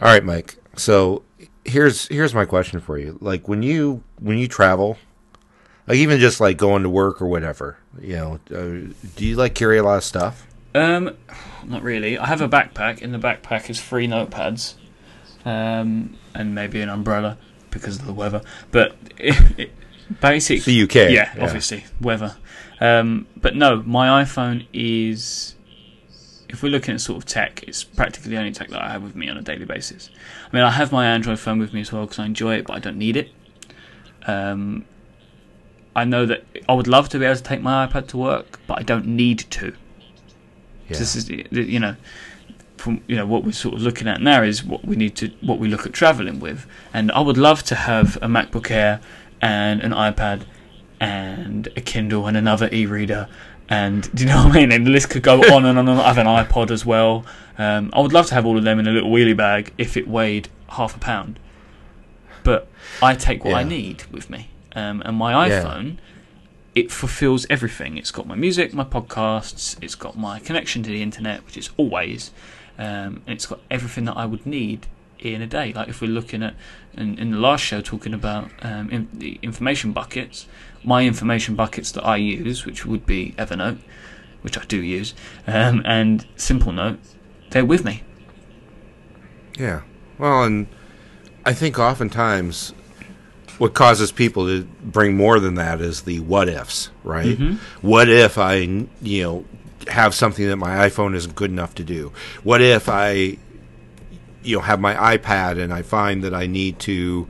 All right, Mike. So here's here's my question for you. Like when you when you travel, like even just like going to work or whatever, you know, uh, do you like carry a lot of stuff? Um, not really. I have a backpack. In the backpack is three notepads, um, and maybe an umbrella because of the weather. But it, it, basic. The UK, yeah, yeah. obviously weather. Um, but no, my iPhone is. If we're looking at sort of tech, it's practically the only tech that I have with me on a daily basis. I mean, I have my Android phone with me as well because I enjoy it, but I don't need it. Um, I know that I would love to be able to take my iPad to work, but I don't need to. Yeah. This is you know from you know what we're sort of looking at now is what we need to what we look at traveling with, and I would love to have a MacBook Air and an iPad and a Kindle and another e-reader. And do you know what I mean? And the list could go on and on and on. I have an iPod as well. Um, I would love to have all of them in a little wheelie bag if it weighed half a pound. But I take what I need with me. Um, and my Yeah. iPhone, it fulfills everything. It's got my music, my podcasts, it's got my connection to the internet, which is always, um, and it's got everything that I would need in a day. Like if we're looking at in, in the last show talking about um, in, the information buckets, my information buckets that I use, which would be Evernote, which I do use, um, and Simplenote, they're with me. Yeah. Well, and I think oftentimes what causes people to bring more than that is the what ifs, right? What if I, you know, have something that my iPhone isn't good enough to do? What if I, you know, have my iPad and I find that I need to.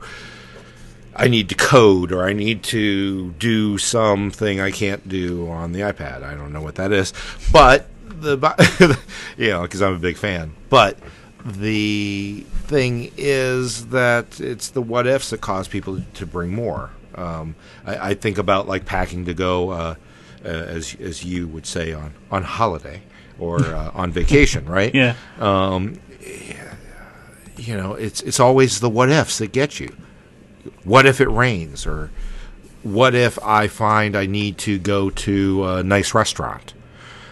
I need to code or I need to do something I can't do on the iPad. I don't know what that is, but the you know because I'm a big fan. But the thing is that it's the what ifs that cause people to bring more. Um, I, I think about like packing to go, uh, uh, as as you would say on on holiday or uh, on vacation, right? Yeah. You know, it's it's always the what ifs that get you. What if it rains, or what if I find I need to go to a nice restaurant,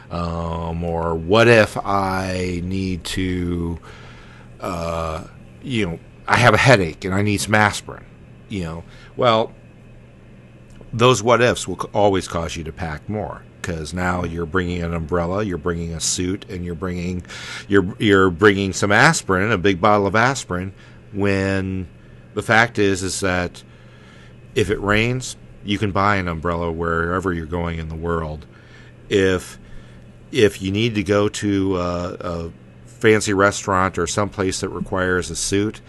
um, or what if I need to, uh, you know, I have a headache and I need some aspirin. You know, well, those what ifs will always cause you to pack more because now you're bringing an umbrella, you're bringing a suit, and you're bringing you're you're bringing some aspirin, a big bottle of aspirin. When the fact is is that if it rains, you can buy an umbrella wherever you're going in the world. If if you need to go to a, a fancy restaurant or someplace that requires a suit,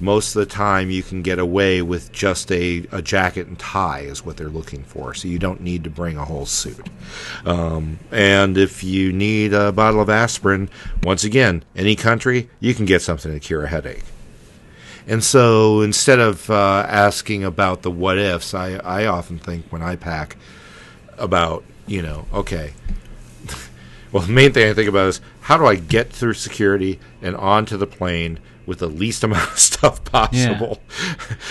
most of the time you can get away with just a, a jacket and tie is what they're looking for. So you don't need to bring a whole suit. Um, and if you need a bottle of aspirin, once again, any country, you can get something to cure a headache. And so instead of uh, asking about the what ifs, I, I often think when I pack about, you know, okay, well, the main thing I think about is how do I get through security and onto the plane with the least amount of stuff possible?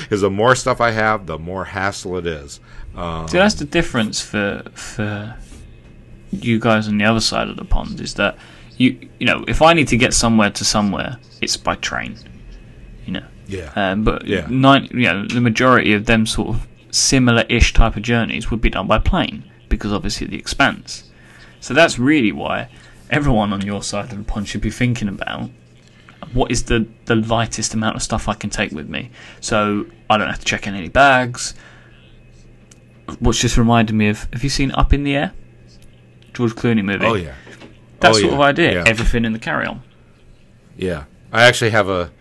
Because the more stuff I have, the more hassle it is. Um, See, that's the difference for for you guys on the other side of the pond is that you you know if I need to get somewhere to somewhere, it's by train. You know, yeah. um, but Yeah. nine you know the majority of them sort of similar-ish type of journeys would be done by plane because obviously the expense. So that's really why everyone on your side of the pond should be thinking about what is the, the lightest amount of stuff I can take with me. So I don't have to check in any bags. What's just reminded me of have you seen Up in the Air? George Clooney movie. oh, yeah. That Oh, sort yeah. of idea. Yeah. Everything in the carry on. Yeah, I actually have a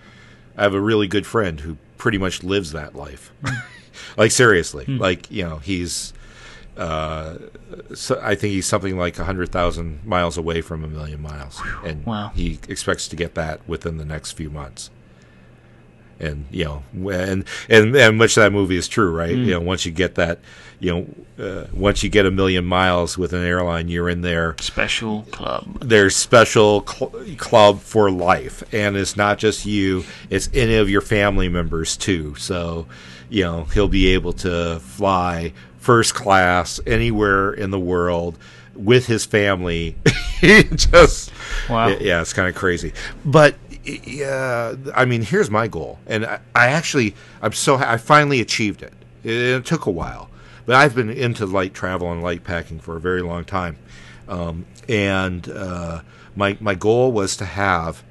I have a really good friend who pretty much lives that life. like seriously, Hmm. like you know, he's uh, so I think he's something like a hundred thousand miles away from a million miles, and Wow. he expects to get that within the next few months. And you know, and and and much of that movie is true, right? Hmm. You know, once you get that, you know, uh, once you get a million miles with an airline, you're in there Special club. their special cl- club for life, and it's not just you; it's any of your family members too. So, you know, he'll be able to fly first class anywhere in the world with his family. Just Wow. yeah, it's kind of crazy, but yeah, I mean, here's my goal, and I, I actually, I'm so I finally achieved it. it. It took a while, but I've been into light travel and light packing for a very long time, um, and uh, my my goal was to have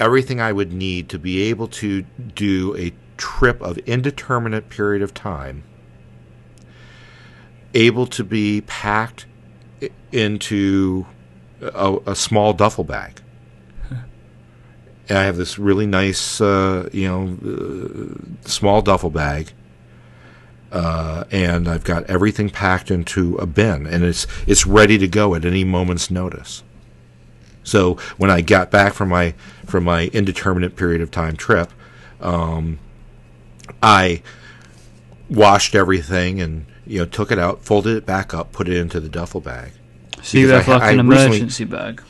everything I would need to be able to do a trip of indeterminate period of time, able to be packed into a, a small duffel bag. And I have this really nice, uh, you know, uh, small duffel bag, uh, and I've got everything packed into a bin, and it's it's ready to go at any moment's notice. So when I got back from my from my indeterminate period of time trip, um, I washed everything and you know took it out, folded it back up, put it into the duffel bag. Because have like an I recently- emergency bag.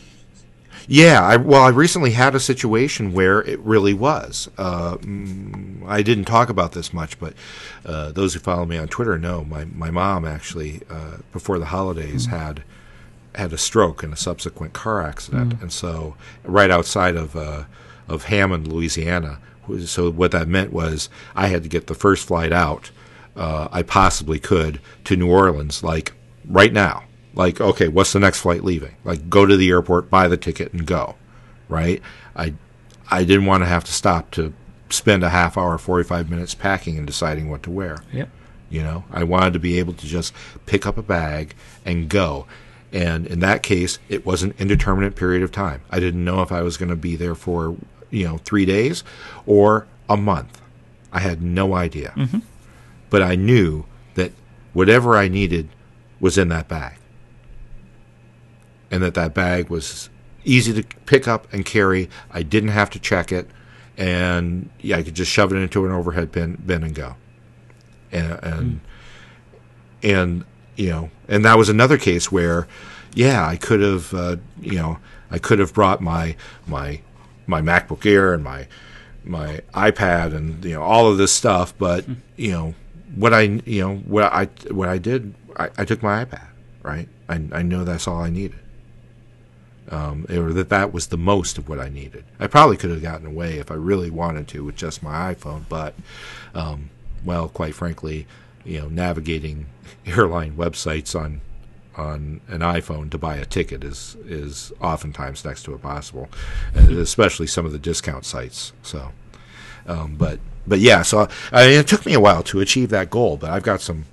Yeah, I, well, I recently had a situation where it really was. Uh, mm, I didn't talk about this much, but uh, those who follow me on Twitter know my, my mom actually, uh, before the holidays, had had a stroke and a subsequent car accident, and so right outside of uh, of Hammond, Louisiana. So what that meant was I had to get the first flight out uh, I possibly could to New Orleans, like right now. Like, okay, what's the next flight leaving? Like, go to the airport, buy the ticket, and go. Right? I I didn't want to have to stop to spend a half hour, forty five minutes packing and deciding what to wear. Yep. You know, I wanted to be able to just pick up a bag and go. And in that case, it was an indeterminate period of time. I didn't know if I was going to be there for, you know, three days or a month. I had no idea. But I knew that whatever I needed was in that bag. And that that bag was easy to pick up and carry. I didn't have to check it. And yeah, I could just shove it into an overhead bin, bin and go and and, and you know, and that was another case where, yeah, I could have, uh, you know, I could have brought my my my MacBook Air and my my iPad and you know all of this stuff, but you know what I you know what I what I did, I, I took my iPad, right? I I know that's all I needed. Um, or that that was the most of what I needed. I probably could have gotten away if I really wanted to with just my iPhone, but um, well, quite frankly, you know, navigating airline websites on on an iPhone to buy a ticket is is oftentimes next to impossible, especially some of the discount sites. So, um, but but yeah, so I it took me a while to achieve that goal, but I've got some.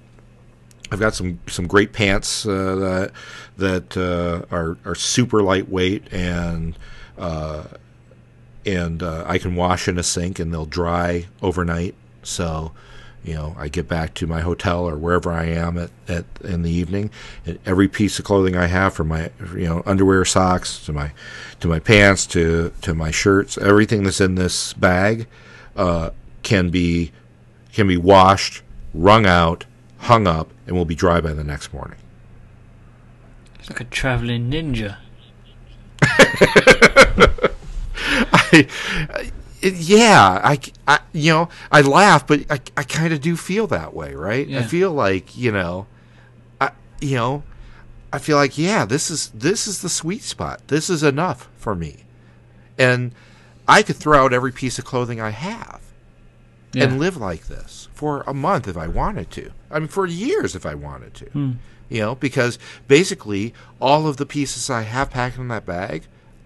I've got some, some great pants uh, that that uh, are are super lightweight and uh, and uh, I can wash in a sink and they'll dry overnight. So, you know, I get back to my hotel or wherever I am at, at in the evening, and every piece of clothing I have, from my you know underwear, socks to my to my pants to to my shirts, everything that's in this bag uh, can be can be washed, wrung out, hung up, and will be dry by the next morning. It's like a traveling ninja. I, it, yeah, I, I, you know, I laugh, but I, I kind of do feel that way, right? I feel like, you know, I, you know, I feel like, yeah, this is this is the sweet spot. This is enough for me, and I could throw out every piece of clothing I have Yeah. and live like this for a month if I wanted to. I mean, for years if I wanted to. Hmm. You know, because basically all of the pieces I have packed in that bag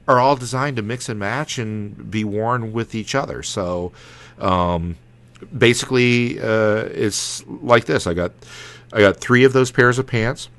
are all designed to mix and match and be worn with each other. So, um, basically, uh, it's like this. I got, I got three of those pairs of pants.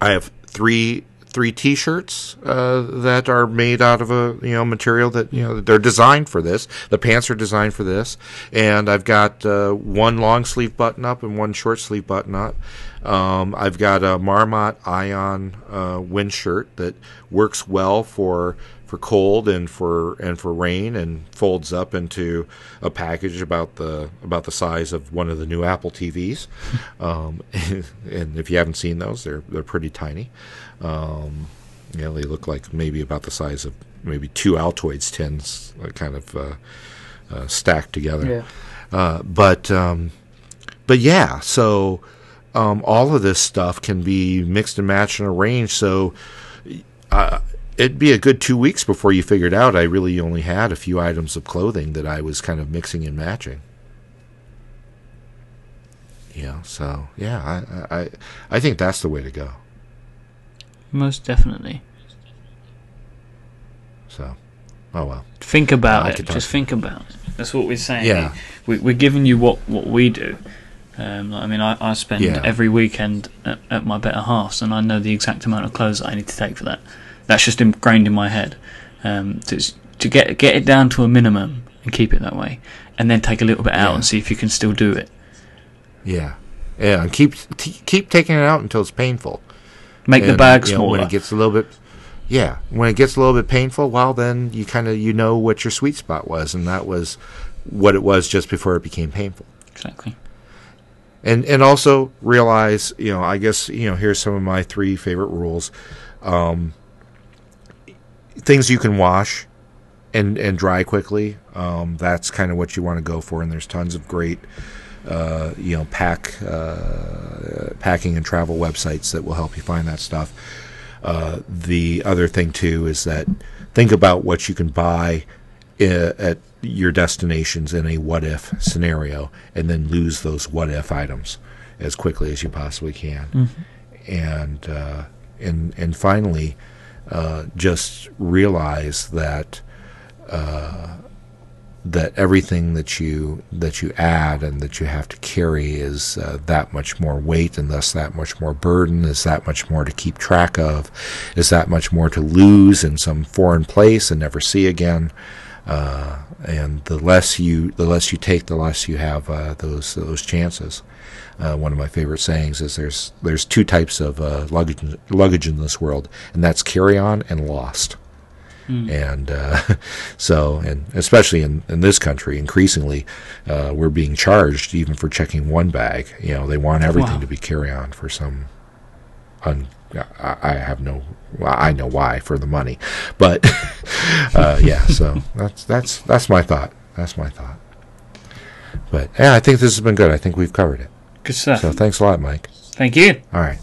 I have three three T-shirts uh, that are made out of a you know material that you know they're designed for this. The pants are designed for this, and I've got uh, one long sleeve button up and one short sleeve button up. Um, I've got a Marmot Ion uh, wind shirt that works well for for cold and for and for rain and folds up into a package about the about the size of one of the new Apple TVs. um, and if you haven't seen those, they're they're pretty tiny. Um, you know, they look like maybe about the size of maybe two Altoids tins, uh, kind of uh, uh, stacked together. Uh, but um, but yeah, so um, all of this stuff can be mixed and matched and arranged. So uh, it'd be a good two weeks before you figured out I really only had a few items of clothing that I was kind of mixing and matching. You know, so yeah, I I I think that's the way to go. Most definitely. So, oh well. Think about I it. Just think about it. That's what we're saying. Yeah. We, we're giving you what, what we do. Um, like, I mean, I, I spend Yeah. every weekend at, at my better halves, and I know the exact amount of clothes that I need to take for that. That's just ingrained in my head. Um, to, to get get it down to a minimum and keep it that way, and then take a little bit out Yeah. and see if you can still do it. Yeah, yeah, and keep t- keep taking it out until it's painful. Make the And, bag you know, when it gets a little bit. Yeah, when it gets a little bit painful, well, then you kind of you know what your sweet spot was, and that was what it was just before it became painful. exactly. and and also realize you know i guess you know here's some of my three favorite rules um, things you can wash and and dry quickly um, that's kind of what you want to go for and there's tons of great uh, you know pack uh, packing and travel websites that will help you find that stuff. Uh, the other thing too is that think about what you can buy uh, at your destinations in a what if scenario and then lose those what if items as quickly as you possibly can. And uh, and and finally uh, just realize that uh, that everything that you that you add and that you have to carry is uh, that much more weight and thus that much more burden is that much more to keep track of is that much more to lose in some foreign place and never see again. Uh, and the less you the less you take the less you have uh, those those chances. Uh, one of my favorite sayings is there's there's two types of uh, luggage luggage in this world and that's carry on and lost and uh, so and especially in, in this country increasingly uh, we're being charged even for checking one bag. You know they want everything Wow. to be carry on for some un, I, I have no I know why for the money. But uh, yeah so that's that's that's my thought. That's my thought. But yeah I think this has been good. I think we've covered it. Good stuff. so thanks a lot Mike. Thank you. all right